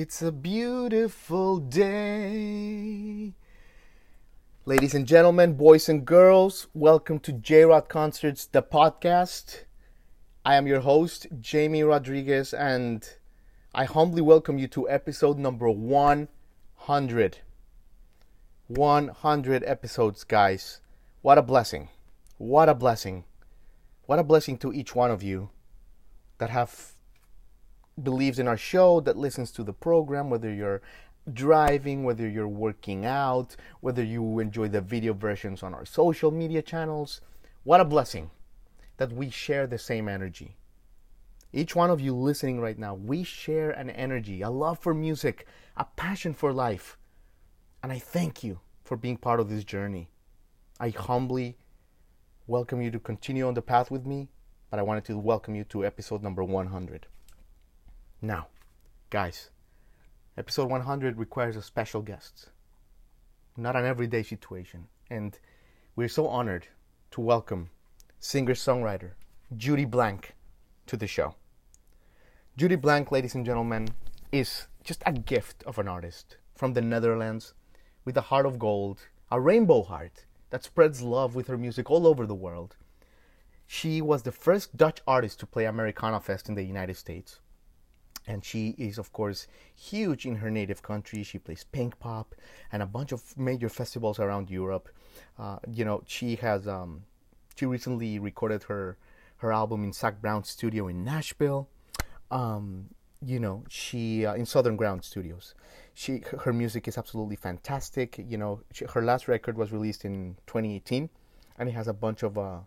It's a beautiful day. Ladies and gentlemen, boys and girls, welcome to J Rod Concerts, the podcast. I am your host, Jamie Rodriguez, and I humbly welcome you to episode number 100. 100 episodes, guys. What a blessing. What a blessing. What a blessing to each one of you that have believes in our show, that listens to the program, whether you're driving, whether you're working out, whether you enjoy the video versions on our social media channels. What a blessing that we share the same energy. Each one of you listening right now, we share an energy, a love for music, a passion for life. And I thank you for being part of this journey. I humbly welcome you to continue on the path with me, but I wanted to welcome you to episode number 100. Now, guys, episode 100 requires a special guest, not an everyday situation. And we're so honored to welcome singer songwriter Judy Blank to the show. Judy Blank, ladies and gentlemen, is just a gift of an artist from the Netherlands with a heart of gold, a rainbow heart that spreads love with her music all over the world. She was the first Dutch artist to play Americana Fest in the United States and she is of course huge in her native country. She plays Pinkpop and a bunch of major festivals around europe. Uh, you know she has um, she recently recorded her her album in zac brown's studio in nashville. Um, you know she uh, in southern ground studios. She her music is absolutely fantastic. You know she, her last record was released in 2018 and it has a bunch of uh,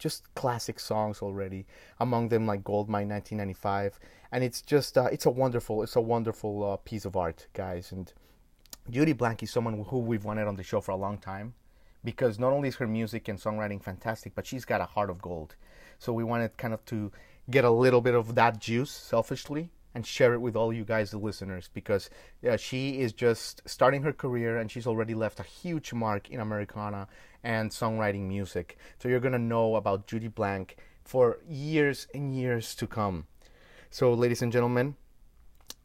just classic songs already. Among them, like Goldmine 1995, and it's just uh, it's a wonderful it's a wonderful uh, piece of art, guys. And Judy Blank is someone who we've wanted on the show for a long time, because not only is her music and songwriting fantastic, but she's got a heart of gold. So we wanted kind of to get a little bit of that juice selfishly and share it with all you guys, the listeners, because yeah, she is just starting her career and she's already left a huge mark in Americana and songwriting music. So you're going to know about Judy Blank for years and years to come. So, ladies and gentlemen,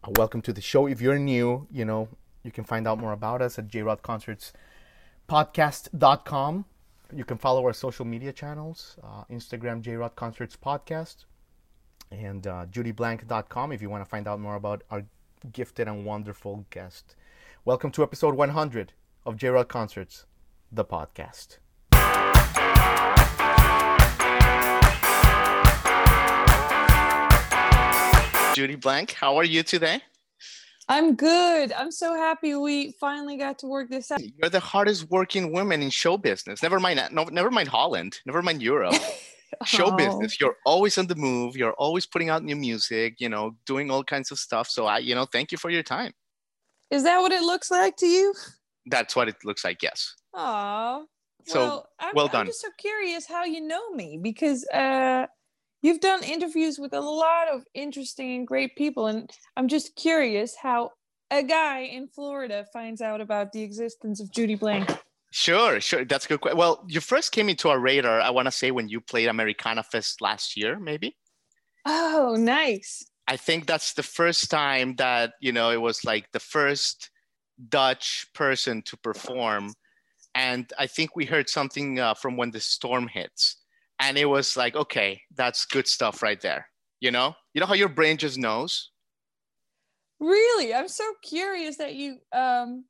uh, welcome to the show. If you're new, you know, you can find out more about us at jrodconcertspodcast.com. You can follow our social media channels uh, Instagram, JRod Concerts Podcast, and uh, judyblank.com if you want to find out more about our gifted and wonderful guest. Welcome to episode 100 of JRod Concerts the podcast. Judy Blank, how are you today? I'm good. I'm so happy we finally got to work this out. You're the hardest working woman in show business. Never mind, no, never mind Holland. Never mind Europe. oh. Show business. You're always on the move. You're always putting out new music. You know, doing all kinds of stuff. So I, you know, thank you for your time. Is that what it looks like to you? That's what it looks like. Yes. Oh, so well, I'm, well done. I'm just so curious how you know me because uh, you've done interviews with a lot of interesting and great people, and I'm just curious how a guy in Florida finds out about the existence of Judy Blank. Sure, sure. That's a good question. Well, you first came into our radar, I want to say, when you played Americana Fest last year, maybe. Oh, nice. I think that's the first time that, you know, it was like the first Dutch person to perform and I think we heard something uh, from when the storm hits, and it was like, okay, that's good stuff right there. You know, you know how your brain just knows. Really, I'm so curious that you um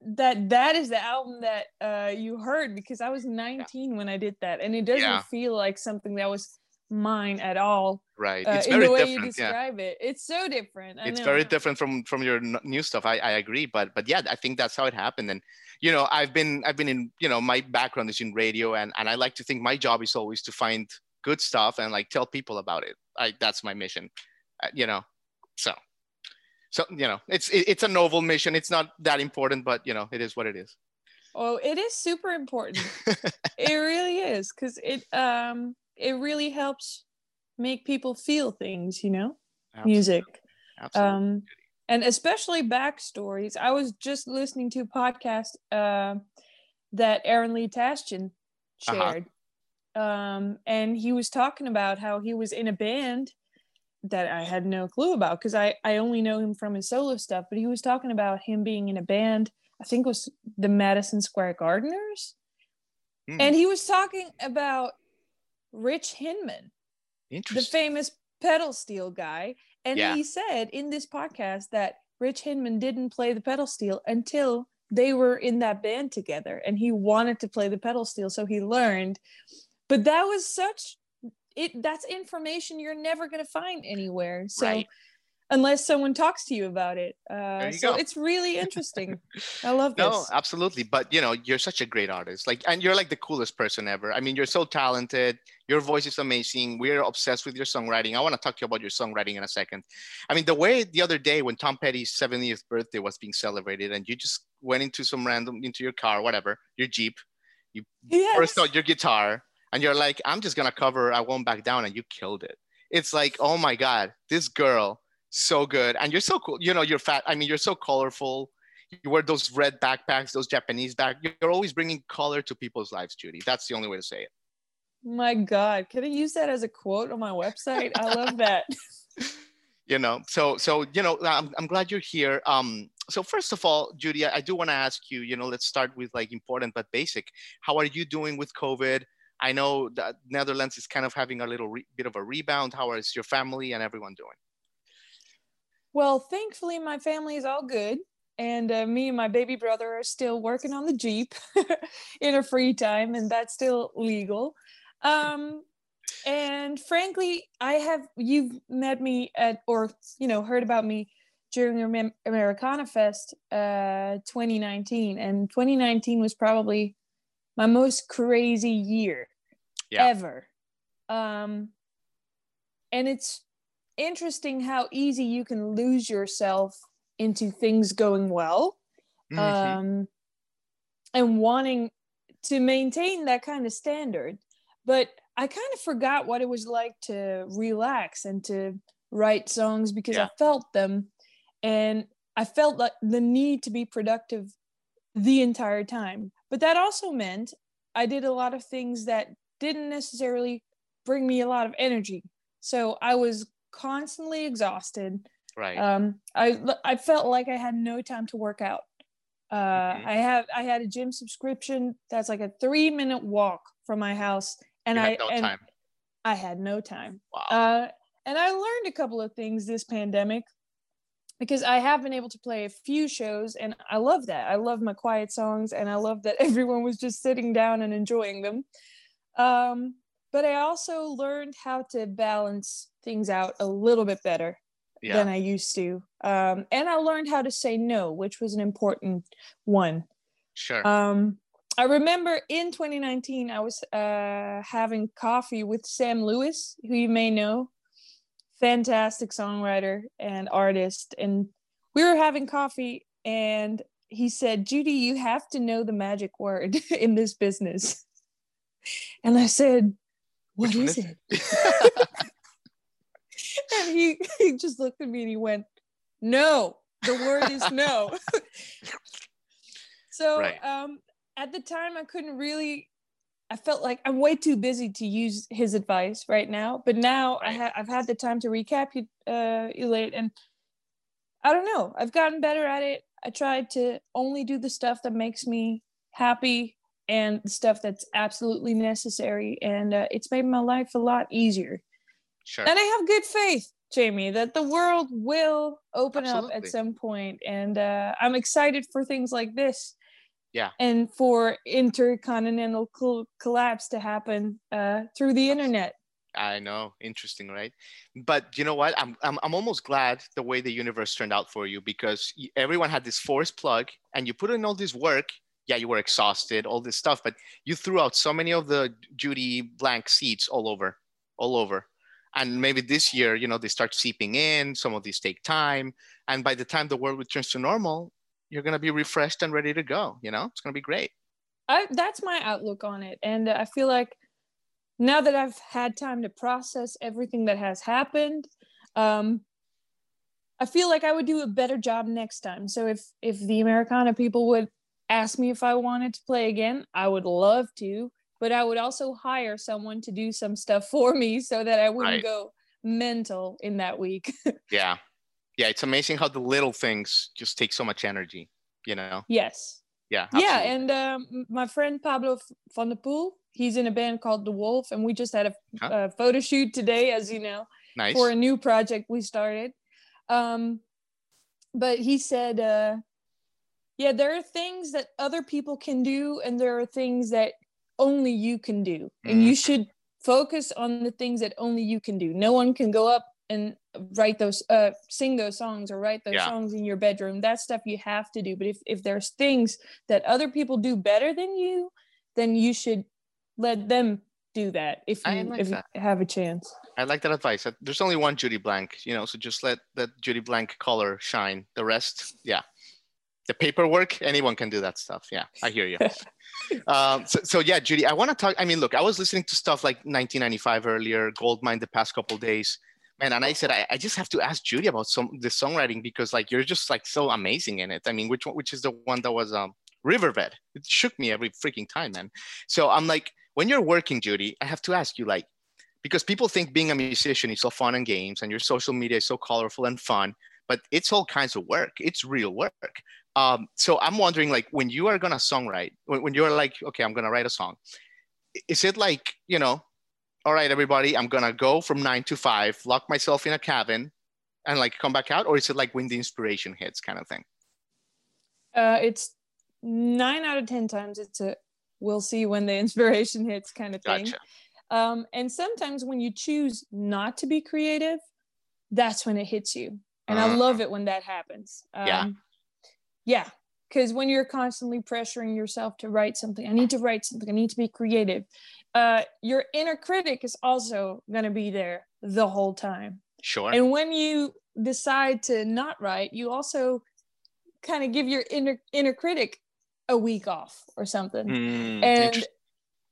that that is the album that uh you heard because I was 19 yeah. when I did that, and it doesn't yeah. feel like something that was mine at all. Right. Uh, it's very in the way different. you describe yeah. it. It's so different. I it's know. very different from from your new stuff. I, I agree, but but yeah, I think that's how it happened. And you know, I've been I've been in you know my background is in radio, and and I like to think my job is always to find good stuff and like tell people about it. I that's my mission. Uh, you know, so so you know it's it, it's a noble mission it's not that important but you know it is what it is oh it is super important it really is because it um it really helps make people feel things you know Absolutely. music Absolutely. um and especially backstories i was just listening to a podcast uh, that aaron lee tasjan uh-huh. shared uh-huh. um and he was talking about how he was in a band that I had no clue about because I, I only know him from his solo stuff, but he was talking about him being in a band, I think was the Madison Square Gardeners. Mm. And he was talking about Rich Hinman, the famous pedal steel guy. And yeah. he said in this podcast that Rich Hinman didn't play the pedal steel until they were in that band together and he wanted to play the pedal steel. So he learned. But that was such it that's information you're never going to find anywhere so right. Unless someone talks to you about it. Uh, so go. it's really interesting. I love this. no absolutely. But you know you're such a great artist. Like and you're like the coolest person ever. I mean you're so talented. Your voice is amazing. We're obsessed with your songwriting. I want to talk to you about your songwriting in a second. I mean the way the other day when tom petty's 70th birthday was being celebrated and you just went into some random into your car whatever your jeep you yes. burst out your guitar and you're like, I'm just gonna cover I Won't Back Down, and you killed it. It's like, oh my God, this girl, so good. And you're so cool. You know, you're fat. I mean, you're so colorful. You wear those red backpacks, those Japanese back. You're always bringing color to people's lives, Judy. That's the only way to say it. My God, can I use that as a quote on my website? I love that. you know, so so you know, I'm, I'm glad you're here. Um, so first of all, Judy, I do want to ask you. You know, let's start with like important but basic. How are you doing with COVID? I know that Netherlands is kind of having a little re- bit of a rebound. How is your family and everyone doing? Well, thankfully, my family is all good. And uh, me and my baby brother are still working on the Jeep in our free time, and that's still legal. Um, and frankly, I have, you've met me at, or, you know, heard about me during Americana Fest uh, 2019. And 2019 was probably my most crazy year yeah. ever. Um, and it's interesting how easy you can lose yourself into things going well mm-hmm. um, and wanting to maintain that kind of standard. But I kind of forgot what it was like to relax and to write songs because yeah. I felt them and I felt like the need to be productive the entire time. But that also meant I did a lot of things that didn't necessarily bring me a lot of energy. So I was constantly exhausted. Right. Um, I I felt like I had no time to work out. Uh, mm-hmm. I have I had a gym subscription that's like a three minute walk from my house, and I no and time. I had no time. Wow. Uh, and I learned a couple of things this pandemic because I have been able to play a few shows and I love that. I love my quiet songs and I love that everyone was just sitting down and enjoying them. Um, but I also learned how to balance things out a little bit better yeah. than I used to. Um, and I learned how to say no, which was an important one. Sure. Um, I remember in 2019, I was uh, having coffee with Sam Lewis, who you may know, fantastic songwriter and artist. And we were having coffee, and he said, Judy, you have to know the magic word in this business. And I said, "What is, is, it? and he, he just looked at me and he went, No, the word is no. so right. um, at the time, I couldn't really. I felt like I'm way too busy to use his advice right now. But now right. I ha- I've had the time to recapitulate, uh, and I don't know. I've gotten better at it. I tried to only do the stuff that makes me happy and stuff that's absolutely necessary. And uh, it's made my life a lot easier. Sure. And I have good faith, Jamie, that the world will open absolutely. up at some point. And uh, I'm excited for things like this. Yeah. And for intercontinental col- collapse to happen uh, through the internet. I know, interesting, right? But you know what? I'm, I'm I'm almost glad the way the universe turned out for you because everyone had this forced plug, and you put in all this work, yeah, you were exhausted, all this stuff, but you threw out so many of the Judy blank seats all over, all over. and maybe this year you know they start seeping in some of these take time. And by the time the world returns to normal you're going to be refreshed and ready to go you know? It's going to be great. I, that's my outlook on it. And i feel like now that i've had time to process everything that has happened um, i feel like i would do a better job next time. So if if the americana people would ask me if i wanted to play again i would love to but I would also hire someone to do some stuff for me so that I wouldn't right. go mental in that week. yeah. Yeah. It's amazing how the little things just take so much energy, you know? Yes. Yeah. Absolutely. Yeah. And um, my friend Pablo van de Poel, he's in a band called DeWolff, and we just had a, huh? a photo shoot today, as you know, nice. for a new project we started. Um, but he said, uh, yeah, there are things that other people can do, and there are things that only you can do. And you should focus on the things that only you can do. No one can go up and write those uh sing those songs or write those yeah. songs in your bedroom. That's stuff you have to do. But if if there's things that other people do better than you then you should let them do that if you like if that. you have a chance. I like that advice. There's only one judy blank you know so just let that judy blank color shine. The rest yeah the paperwork anyone can do that stuff. Yeah i hear you. Um, so, so, yeah judy i want to talk i mean look i was listening to stuff like 1995 earlier goldmine the past couple days. Man and i said I, I, just have to ask judy about some the songwriting because like you're just like so amazing in it. I mean which one which is the one that was um riverbed? It shook me every freaking time man. So i'm like when you're working judy i have to ask you like because people think being a musician is so fun and games and your social media is so colorful and fun but it's all kinds of work. It's real work um, so I'm wondering, like, when you are gonna songwrite, when, when you're like, okay, I'm gonna write a song, is it like, you know, all right, everybody, I'm gonna go from nine to five, lock myself in a cabin, and like come back out, or is it like when the inspiration hits, kind of thing? Uh, it's nine out of ten times it's a we'll see when the inspiration hits kind of thing. Gotcha. Um, and sometimes when you choose not to be creative, that's when it hits you. And uh, I uh-huh. love it when that happens. Um, yeah yeah because when you're constantly pressuring yourself to write something i need to write something i need to be creative uh, your inner critic is also going to be there the whole time. Sure. And when you decide to not write you also kind of give your inner inner critic a week off or something. Mm, and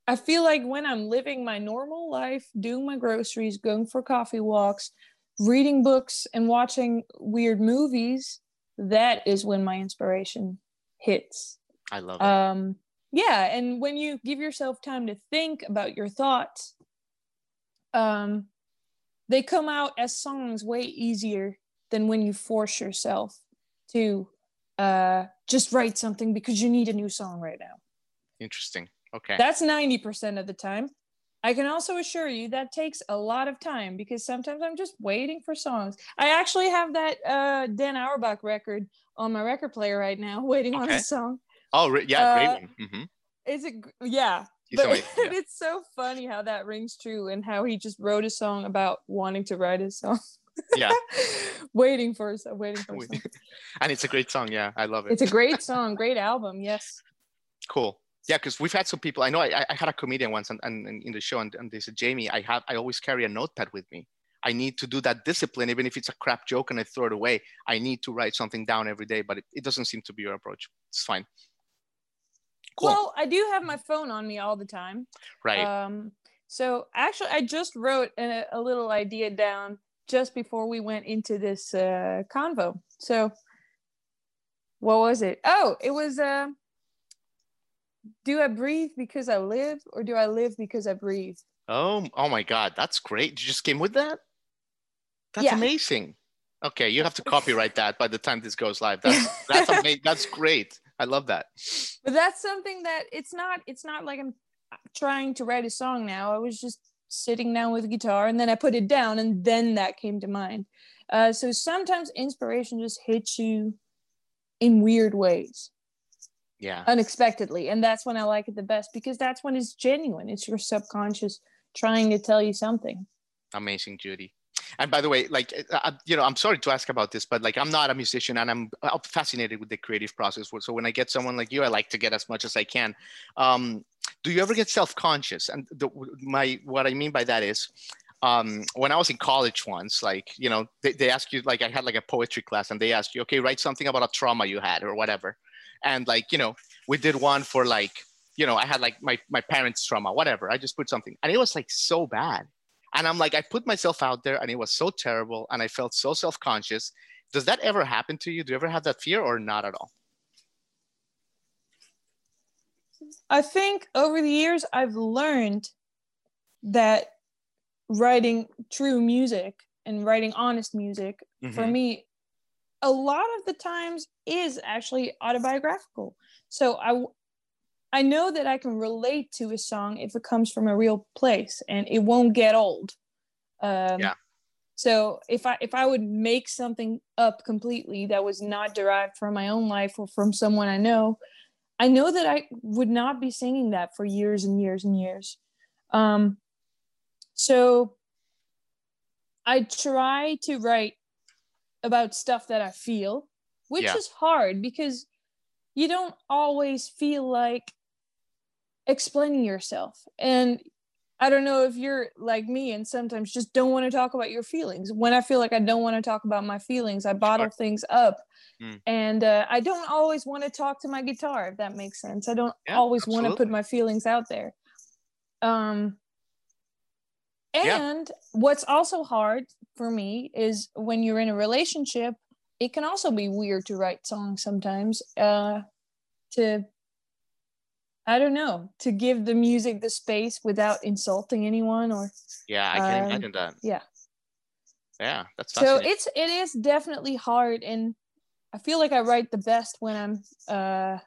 i feel like when i'm living my normal life doing my groceries going for coffee walks reading books and watching weird movies that is when my inspiration hits. I love it. Um, yeah, and when you give yourself time to think about your thoughts, um, they come out as songs way easier than when you force yourself to uh, just write something because you need a new song right now. Interesting. Okay. That's 90% of the time. I can also assure you that takes a lot of time because sometimes I'm just waiting for songs. I actually have that uh, Dan Auerbach record on my record player right now, waiting okay. on a song. Oh, yeah, uh, great one. Mm-hmm. Is it? Yeah. But yeah. it's so funny how that rings true and how he just wrote a song about wanting to write a song. Yeah. waiting for a waiting for a song. and it's a great song. Yeah, I love it. It's a great song, great album. Yes. Cool yeah because we've had some people i know i, I had a comedian once and, and, and in the show and, and they said jamie i have i always carry a notepad with me. I need to do that discipline even if it's a crap joke and i throw it away. I need to write something down every day but it, it doesn't seem to be your approach. It's fine. Cool. well i do have my phone on me all the time. Right. Um so actually i just wrote a, a little idea down just before we went into this uh convo. So what was it? Oh it was uh do I breathe because I live or do I live because I breathe? Oh, oh my God, that's great. You just came with that? That's yeah. amazing. Okay, you have to copyright that by the time this goes live. That's that's amazing. That's great. I love that. But that's something that it's not it's not like I'm trying to write a song now. I was just sitting down with a guitar and then I put it down and then that came to mind. Uh, so sometimes inspiration just hits you in weird ways yeah. unexpectedly and that's when i like it the best because that's when it's genuine. It's your subconscious trying to tell you something. Amazing judy. And by the way like uh, uh, you know i'm sorry to ask about this but like i'm not a musician and i'm fascinated with the creative process. So when i get someone like you i like to get as much as i can. Um, do you ever get self-conscious? And the, my what i mean by that is um, when I was in college once, like, you know, they, they ask you, like, I had like a poetry class and they asked you, okay, write something about a trauma you had or whatever. And like, you know, we did one for like, you know, I had like my, my parents' trauma, whatever. I just put something and it was like so bad. And I'm like, I put myself out there and it was so terrible and I felt so self conscious. Does that ever happen to you? Do you ever have that fear or not at all? I think over the years, I've learned that writing true music and writing honest music mm-hmm. for me a lot of the times is actually autobiographical. So i i know that i can relate to a song if it comes from a real place and it won't get old. Um, yeah. so if i if i would make something up completely that was not derived from my own life or from someone i know i know that i would not be singing that for years and years and years. Um so I try to write about stuff that I feel, which yeah. is hard because you don't always feel like explaining yourself. And I don't know if you're like me and sometimes just don't want to talk about your feelings. When I feel like I don't want to talk about my feelings, I bottle sure. things up. Mm. And uh, I don't always want to talk to my guitar, if that makes sense. I don't yeah, always want to put my feelings out there. Um, and yeah. what's also hard for me is when you're in a relationship, it can also be weird to write songs sometimes. Uh, to I don't know, to give the music the space without insulting anyone or Yeah, I can um, imagine that. Yeah. Yeah, that's so it's it is definitely hard and I feel like I write the best when I'm uh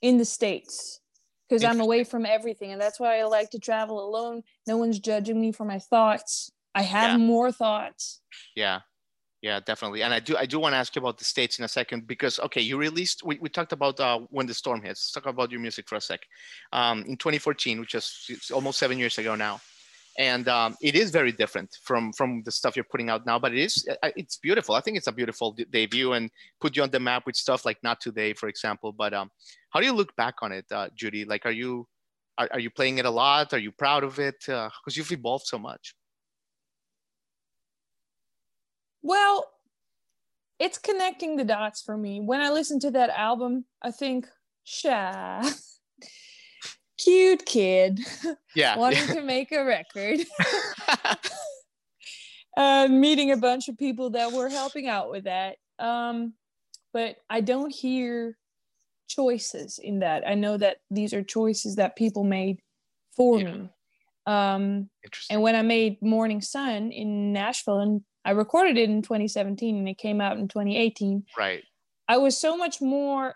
in the States because I'm away from everything. And that's why I like to travel alone. No one's judging me for my thoughts. I have yeah. more thoughts. Yeah. Yeah, definitely. And I do I do want to ask you about the States in a second because okay, you released we, we talked about uh, when the storm hits. Let's talk about your music for a sec. Um, in 2014, which is almost seven years ago now and um, it is very different from from the stuff you're putting out now but it is uh, it's beautiful i think it's a beautiful de- debut and put you on the map with stuff like not today for example but um, how do you look back on it uh, judy like are you are, are, you playing it a lot are you proud of it because uh, you've evolved so much well it's connecting the dots for me. When i listen to that album i think sha cute kid yeah. wanting to make a record. Uh, meeting a bunch of people that were helping out with that. Um, but i don't hear choices in that. I know that these are choices that people made for yeah. me. Um, and when i made morning sun in nashville and i recorded it in 2017 and it came out in 2018 right i was so much more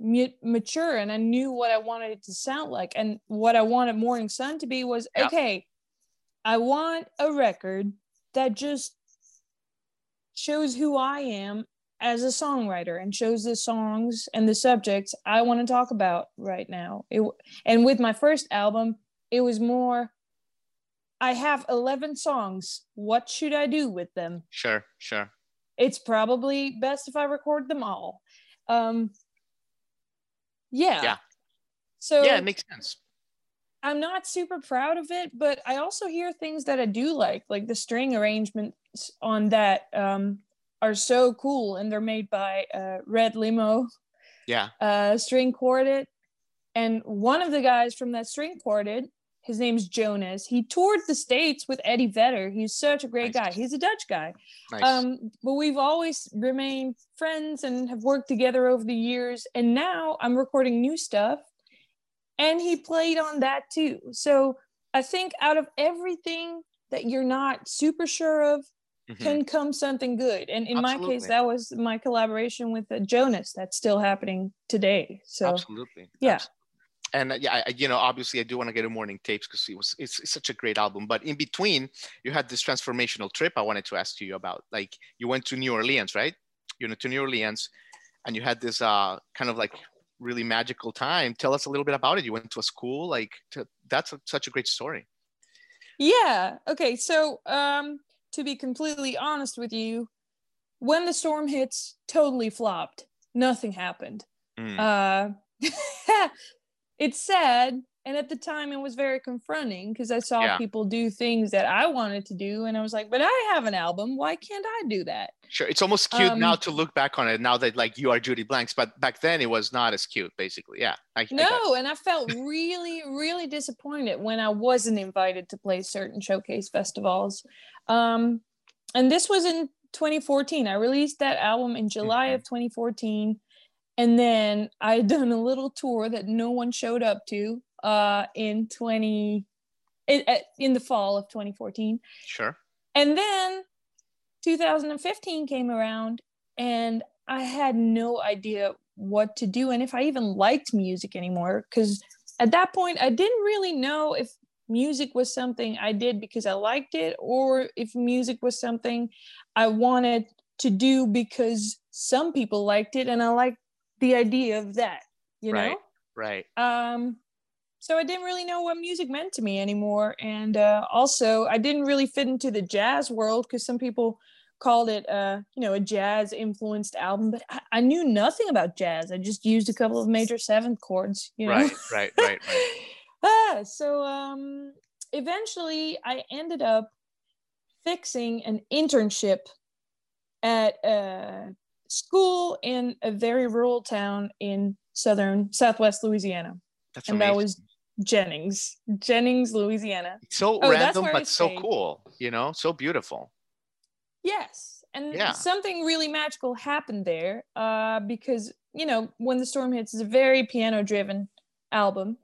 mature and I knew what I wanted it to sound like. And what I wanted Morning Sun to be was yeah. okay, I want a record that just shows who I am as a songwriter and shows the songs and the subjects I want to talk about right now. It, and with my first album, it was more I have 11 songs. What should I do with them? Sure, sure. It's probably best if I record them all. Um, yeah. Yeah. So yeah, it makes sense. I'm not super proud of it, but I also hear things that I do like, like the string arrangements on that um, are so cool, and they're made by uh, Red Limo. Yeah. Uh, string quartet, and one of the guys from that string quartet his name's Jonas. He toured the States with Eddie Vedder. He's such a great nice. guy. He's a Dutch guy. Nice. Um, but we've always remained friends and have worked together over the years. And now I'm recording new stuff. And he played on that too. So I think out of everything that you're not super sure of, mm-hmm. can come something good. And in Absolutely. my case, that was my collaboration with uh, Jonas that's still happening today. So, Absolutely. Yeah. And uh, yeah, I, you know, obviously I do want to get a morning tapes because it was it's, it's, such a great album. But in between, you had this transformational trip I wanted to ask you about. Like you went to New Orleans, right? You went to New Orleans, and you had this uh, kind of like really magical time. Tell us a little bit about it. You went to a school, like to, that's a, such a great story. Yeah. Okay. So um, to be completely honest with you, when the storm hits, totally flopped. Nothing happened. Mm. Uh, it's sad and at the time it was very confronting because i saw yeah. people do things that i wanted to do and i was like but i have an album. Why can't i do that? Sure it's almost cute um, now to look back on it now that like you are judy blanks but back then it was not as cute basically. Yeah I, no I and i felt really really disappointed when i wasn't invited to play certain showcase festivals. Um and this was in 2014 i released that album in july mm-hmm. of 2014 and then I had done a little tour that no one showed up to uh, in 20 in, in the fall of 2014. Sure. And then 2015 came around and I had no idea what to do and if I even liked music anymore because at that point I didn't really know if music was something I did because I liked it or if music was something I wanted to do because some people liked it and I liked the idea of that, you right, know? Right. Um so I didn't really know what music meant to me anymore. And uh, also, I didn't really fit into the jazz world because some people called it, uh, you know, a jazz influenced album. But I, I, knew nothing about jazz. I just used a couple of major seventh chords. You know? Right, right, right, right. ah, so um, eventually, I ended up fixing an internship at a school in a very rural town in southern southwest Louisiana. That's and amazing. that was Jennings, Jennings, Louisiana. So oh, random, but so cool, you know, so beautiful. Yes. And yeah. something really magical happened there uh, because, you know, When the Storm Hits is a very piano driven album.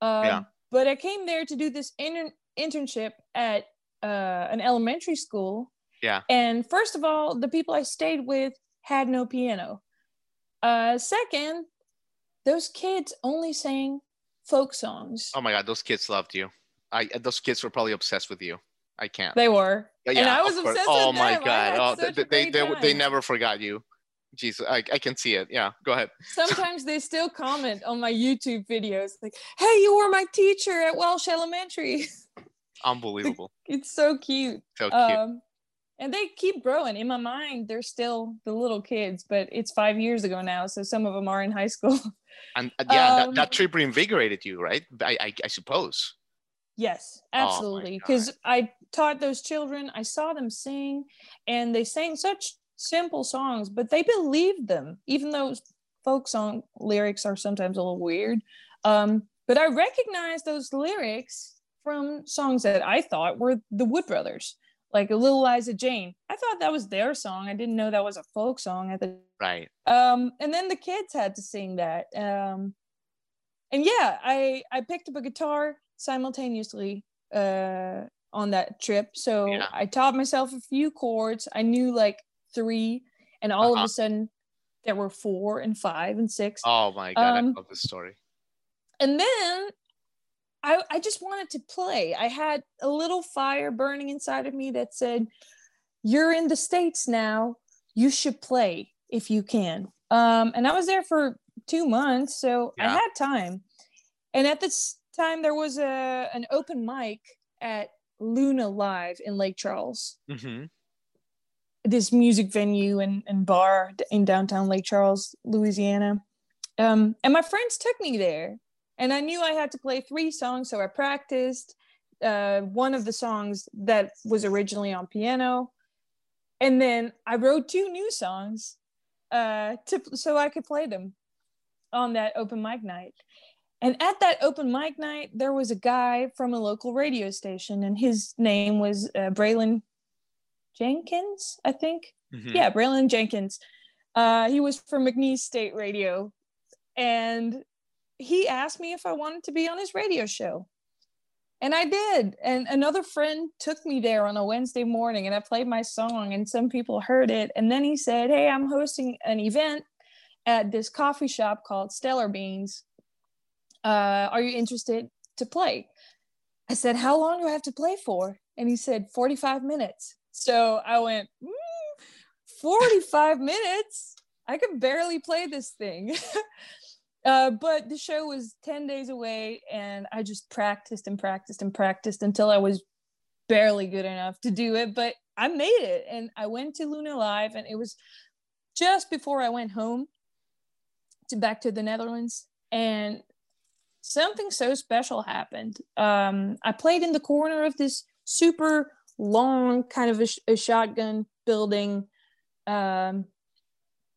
Uh, yeah. But I came there to do this inter- internship at uh, an elementary school. Yeah. And first of all, the people I stayed with had no piano. Uh, second, those kids only sang folk songs. Oh my god, those kids loved you. I those kids were probably obsessed with you. I can't. They were. Yeah, and I was obsessed oh my them. god. Oh, they they, they, never forgot you. Jesus, I, I can see it. Yeah, go ahead. Sometimes they still comment on my YouTube videos like, "Hey, you were my teacher at Welsh Elementary." Unbelievable. it's so cute. So cute. Um, and they keep growing. In my mind they're still the little kids but it's five years ago now so some of them are in high school. And uh, yeah um, that, that, trip reinvigorated you right? I, I, I suppose. Yes oh absolutely because oh i taught those children i saw them sing and they sang such simple songs but they believed them even though folk song lyrics are sometimes a little weird. Um, but i recognized those lyrics from songs that i thought were the wood brothers like a little Liza Jane. I thought that was their song. I didn't know that was a folk song at the right. Um, and then the kids had to sing that. Um, and yeah, I I picked up a guitar simultaneously uh on that trip. So yeah. I taught myself a few chords. I knew like three, and all uh-huh. of a sudden there were four and five and six. Oh my god, um, I love this story. And then I, I just wanted to play. I had a little fire burning inside of me that said, You're in the States now. You should play if you can. Um, and I was there for two months, so yeah. I had time. And at this time, there was a an open mic at Luna Live in Lake Charles. Mm-hmm. This music venue and, and bar in downtown Lake Charles, Louisiana. Um, and my friends took me there and I knew I had to play three songs, so I practiced uh, one of the songs that was originally on piano, and then I wrote two new songs uh, to so I could play them on that open mic night. And at that open mic night, there was a guy from a local radio station, and his name was uh, Braylon Jenkins, I think. Mm-hmm. Yeah, Braylon Jenkins. Uh, he was from McNeese State Radio, and he asked me if I wanted to be on his radio show. And I did. And another friend took me there on a Wednesday morning and I played my song and some people heard it. And then he said, Hey, I'm hosting an event at this coffee shop called Stellar Beans. Uh, are you interested to play? I said, How long do I have to play for? And he said, 45 minutes. So I went, mm, 45 minutes? I could barely play this thing. Uh, but the show was 10 days away and I just practiced and practiced and practiced until I was barely good enough to do it. But I made it and I went to Luna Live and it was just before I went home to back to the Netherlands. And something so special happened. Um, I played in the corner of this super long kind of a, a shotgun building um,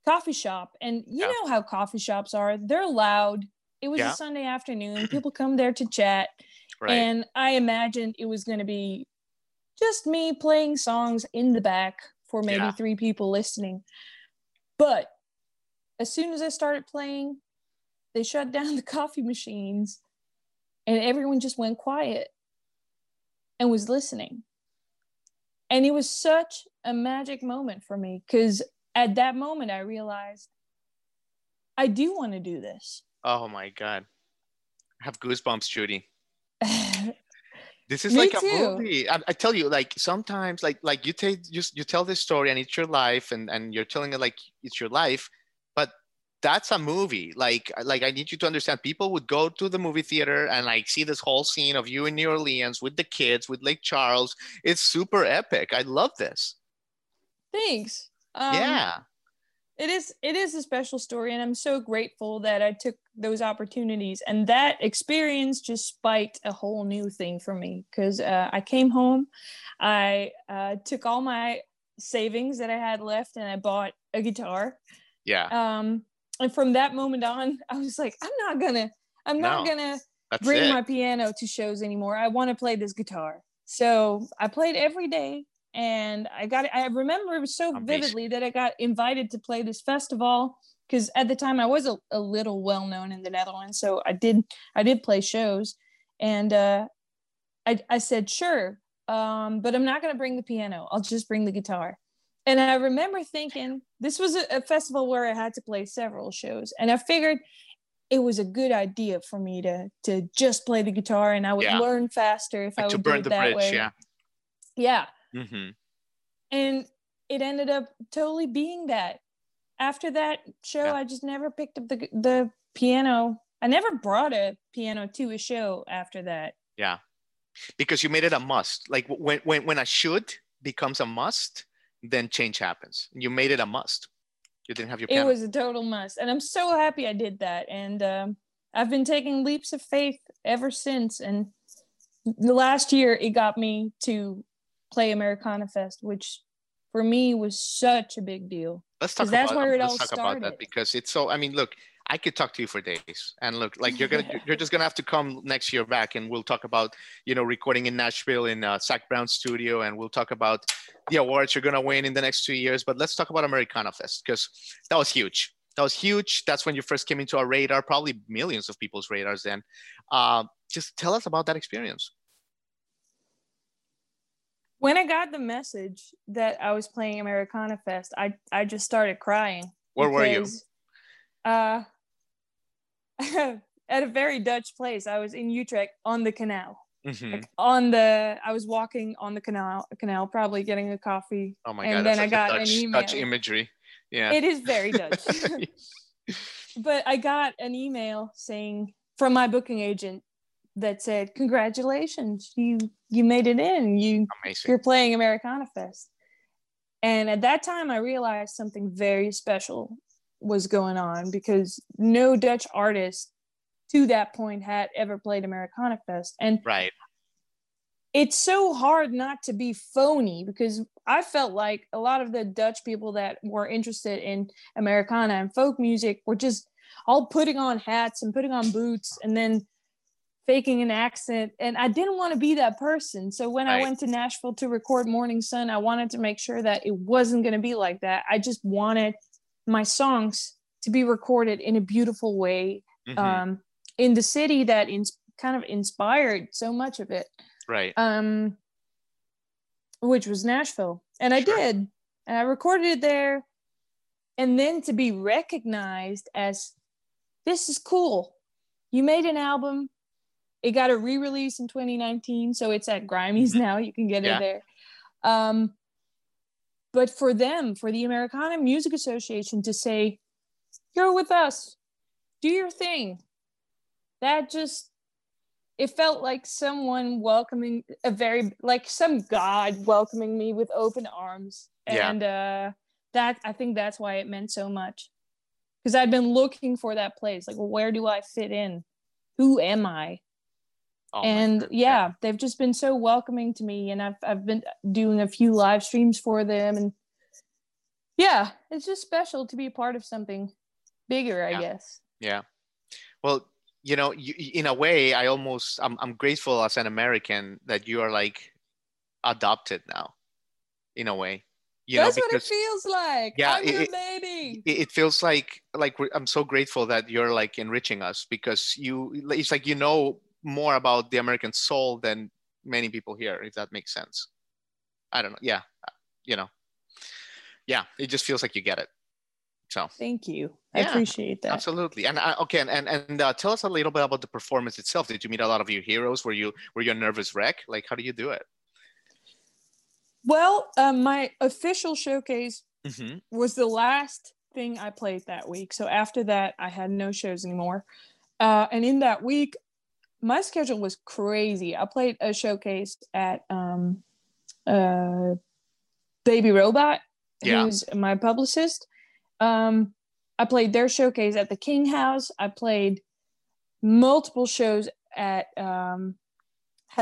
coffee shop. And you yeah. know how coffee shops are, they're loud. It was yeah. a Sunday afternoon. People come there to chat. Right. And I imagined it was going to be just me playing songs in the back for maybe yeah. three people listening. But as soon as I started playing, they shut down the coffee machines and everyone just went quiet and was listening. And it was such a magic moment for me because at that moment I realized I do want to do this. Oh my God. I have goosebumps, Judy. this is like too. a movie. I, I, tell you, like sometimes, like like you take you, you tell this story and it's your life, and and you're telling it like it's your life, but that's a movie. Like like I need you to understand. People would go to the movie theater and like see this whole scene of you in New Orleans with the kids with Lake Charles. It's super epic. I love this. Thanks. Um, yeah. it is it is a special story and i'm so grateful that i took those opportunities and that experience just spiked a whole new thing for me because uh, i came home i uh, took all my savings that i had left and i bought a guitar. Yeah. Um and from that moment on i was like i'm not gonna i'm no, not gonna bring it. my piano to shows anymore. I want to play this guitar. So i played every day and I got I remember it was so vividly that I got invited to play this festival because at the time I was a, a little well known in the Netherlands, so I did I did play shows, and uh, I I said sure, um, but I'm not gonna bring the piano. I'll just bring the guitar. And I remember thinking this was a, a festival where I had to play several shows, and I figured it was a good idea for me to to just play the guitar, and I would yeah. learn faster if like I would do it that bridge, way. Yeah. Yeah. Mm-hmm. And it ended up totally being that. After that show, yeah. I just never picked up the the piano. I never brought a piano to a show after that. Yeah, because you made it a must. Like when when when a should becomes a must, then change happens. You made it a must. You didn't have your. Piano. It was a total must, and I'm so happy I did that. And um, I've been taking leaps of faith ever since. And the last year, it got me to play Americana Fest, which for me was such a big deal. Let's talk that's about, where it all talk started. about that because it's so. I mean, look, I could talk to you for days, and look, like you're gonna, you're just gonna have to come next year back, and we'll talk about, you know, recording in Nashville in uh, Zac Brown studio, and we'll talk about the awards you're gonna win in the next two years. But let's talk about Americana Fest because that was huge. That was huge. That's when you first came into our radar, probably millions of people's radars. Then, uh, just tell us about that experience when I got the message that I was playing Americana Fest, I I just started crying. Where because, were you? Uh, at a very Dutch place. I was in Utrecht on the canal. Mm-hmm. Like on the, I was walking on the canal, canal, probably getting a coffee. Oh my god! And then I got Dutch, an email. Dutch imagery. Yeah. It is very Dutch. but I got an email saying from my booking agent that said, "Congratulations, you you made it in. You Amazing. you're playing Americana Fest." And at that time, I realized something very special was going on because no Dutch artist to that point had ever played Americana Fest, and right. It's so hard not to be phony because I felt like a lot of the Dutch people that were interested in Americana and folk music were just all putting on hats and putting on boots and then faking an accent and i didn't want to be that person. So when right. i went to nashville to record morning sun i wanted to make sure that it wasn't going to be like that. I just wanted my songs to be recorded in a beautiful way mm-hmm. um, in the city that in, kind of inspired so much of it. Right. Um, which was nashville. And i did. And i recorded it there. And then to be recognized as this is cool. You made an album it got a re-release in 2019 so it's at Grimey's mm-hmm. now you can get yeah. it there um, but for them for the americana music association to say you're with us do your thing that just it felt like someone welcoming a very like some god welcoming me with open arms and yeah. uh that i think that's why it meant so much because i'd been looking for that place like well, where do i fit in who am I? Oh and yeah, they've just been so welcoming to me, and I've I've been doing a few live streams for them, and yeah, it's just special to be a part of something bigger, I yeah. guess. Yeah. Well, you know, you, in a way, I almost I'm I'm grateful as an American that you are like adopted now, in a way. You That's know, because, what it feels like. Yeah, I'm it, your baby. It, it feels like like I'm so grateful that you're like enriching us because you it's like you know more about the American soul than many people here, if that makes sense. I don't know. Yeah, you know, yeah, it just feels like you get it. So thank you. I yeah, appreciate that. Absolutely. And uh, okay, and and, and uh, tell us a little bit about the performance itself. Did you meet a lot of your heroes? Were you were you a nervous wreck? Like, how do you do it? Well, um, my official showcase mm-hmm. was the last thing I played that week. So after that, I had no shows anymore. Uh, and in that week, my schedule was crazy. I played a showcase at um, uh, Baby Robot, yeah. who's my publicist. Um, I played their showcase at the King House. I played multiple shows at um,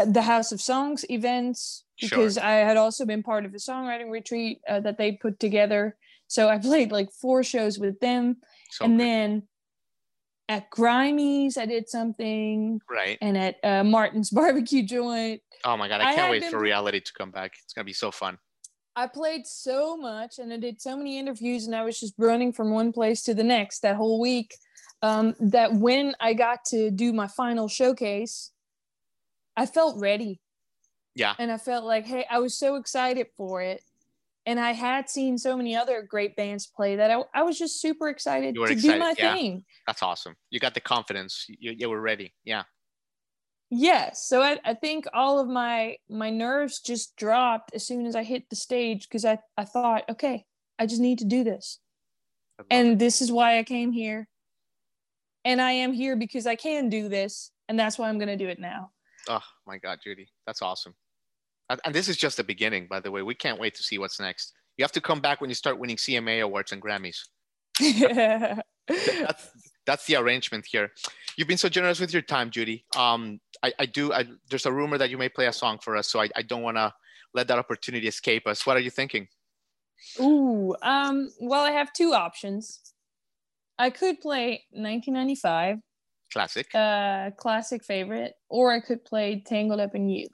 the House of Songs events because sure. I had also been part of a songwriting retreat uh, that they put together. So I played like four shows with them. So and good. then at Grimey's, I did something. Right. And at uh, Martin's barbecue joint. Oh my God. I can't I wait been... for reality to come back. It's going to be so fun. I played so much and I did so many interviews and I was just running from one place to the next that whole week. Um, that when I got to do my final showcase, I felt ready. Yeah. And I felt like, hey, I was so excited for it. And I had seen so many other great bands play that I, I was just super excited to excited. do my yeah. thing. That's awesome. You got the confidence. You, you were ready. Yeah. Yes. So I, I think all of my my nerves just dropped as soon as I hit the stage because I, I thought, okay, I just need to do this. And it. this is why I came here. And I am here because I can do this. And that's why I'm going to do it now. Oh my God, Judy, that's awesome. And this is just the beginning, by the way. We can't wait to see what's next. You have to come back when you start winning CMA awards and Grammys. that's, that's the arrangement here. You've been so generous with your time, Judy. Um, I, I do. I, there's a rumor that you may play a song for us, so I, I don't want to let that opportunity escape us. What are you thinking? Ooh, um, well, I have two options. I could play 1995 Classic. Uh, classic favorite, or I could play Tangled Up in You.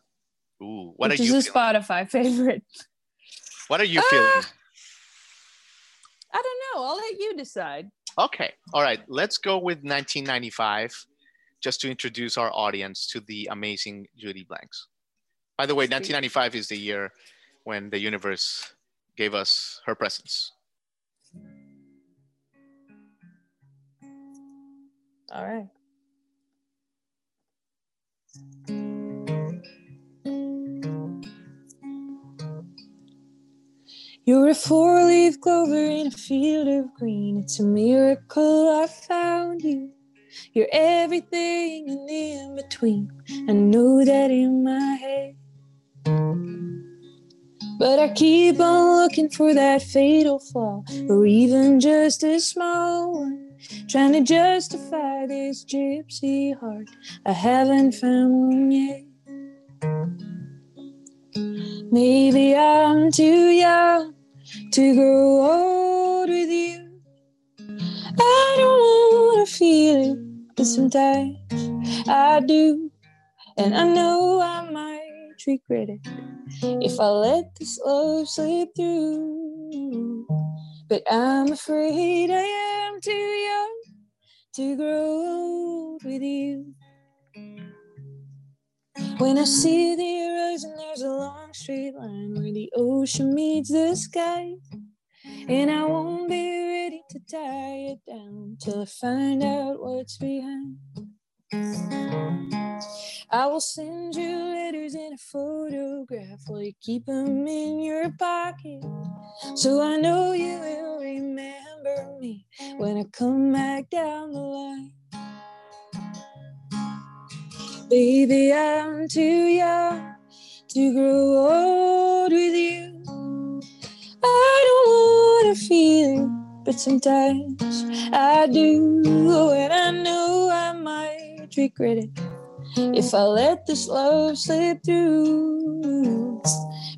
Ooh, what which are you? Is a Spotify favorite. What are you uh, feeling? I don't know. I'll let you decide. Okay. All right. Let's go with 1995, just to introduce our audience to the amazing Judy Blanks. By the way, 1995 is the year when the universe gave us her presence. All right. You're a four leaf clover in a field of green. It's a miracle I found you. You're everything and in between. I know that in my head. But I keep on looking for that fatal flaw, or even just a small one. Trying to justify this gypsy heart. I haven't found one yet. Maybe I'm too young to grow old with you. I don't wanna feel it, but sometimes I do. And I know I might regret it if I let this love slip through. But I'm afraid I am too young to grow old with you. When I see the horizon, there's a long straight line where the ocean meets the sky. And I won't be ready to tie it down till I find out what's behind. I will send you letters and a photograph while you keep them in your pocket. So I know you will remember me when I come back down the line. Baby, I'm too young to grow old with you. I don't wanna feel it, but sometimes I do, and I know I might regret it if I let this love slip through.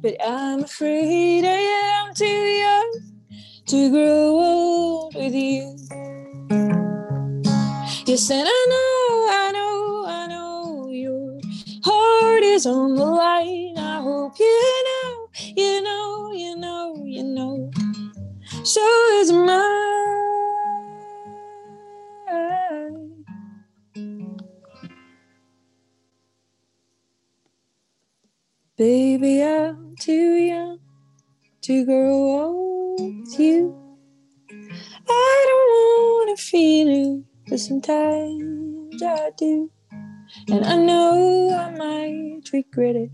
But I'm afraid I am too young to grow old with you. Yes, and I know, I know, heart is on the line. I hope you know, you know, you know, you know. So is mine. Baby, I'm too young to grow old with you. I don't wanna feel it, but sometimes I do. And I know I might regret it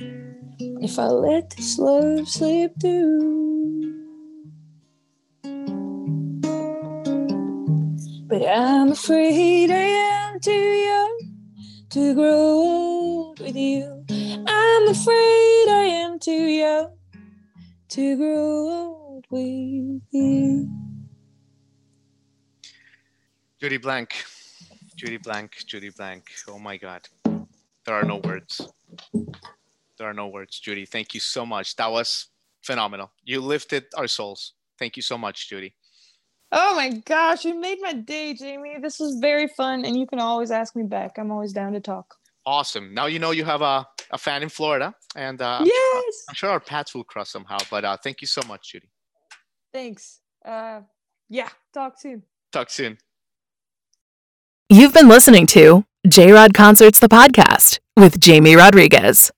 if I let this love slip through. But I'm afraid I am too young to grow old with you. I'm afraid I am too young to grow old with you. Judy Blank, Judy Blank, Judy Blank. Oh my God. There are no words. There are no words, Judy. Thank you so much. That was phenomenal. You lifted our souls. Thank you so much, Judy. Oh my gosh, you made my day, Jamie. This was very fun, and you can always ask me back. I'm always down to talk. Awesome. Now you know you have a, a fan in Florida, and uh, yes, I'm sure our paths will cross somehow. But uh, thank you so much, Judy. Thanks. Uh, yeah, talk soon. Talk soon. You've been listening to J Rod Concerts, the podcast with Jamie Rodriguez.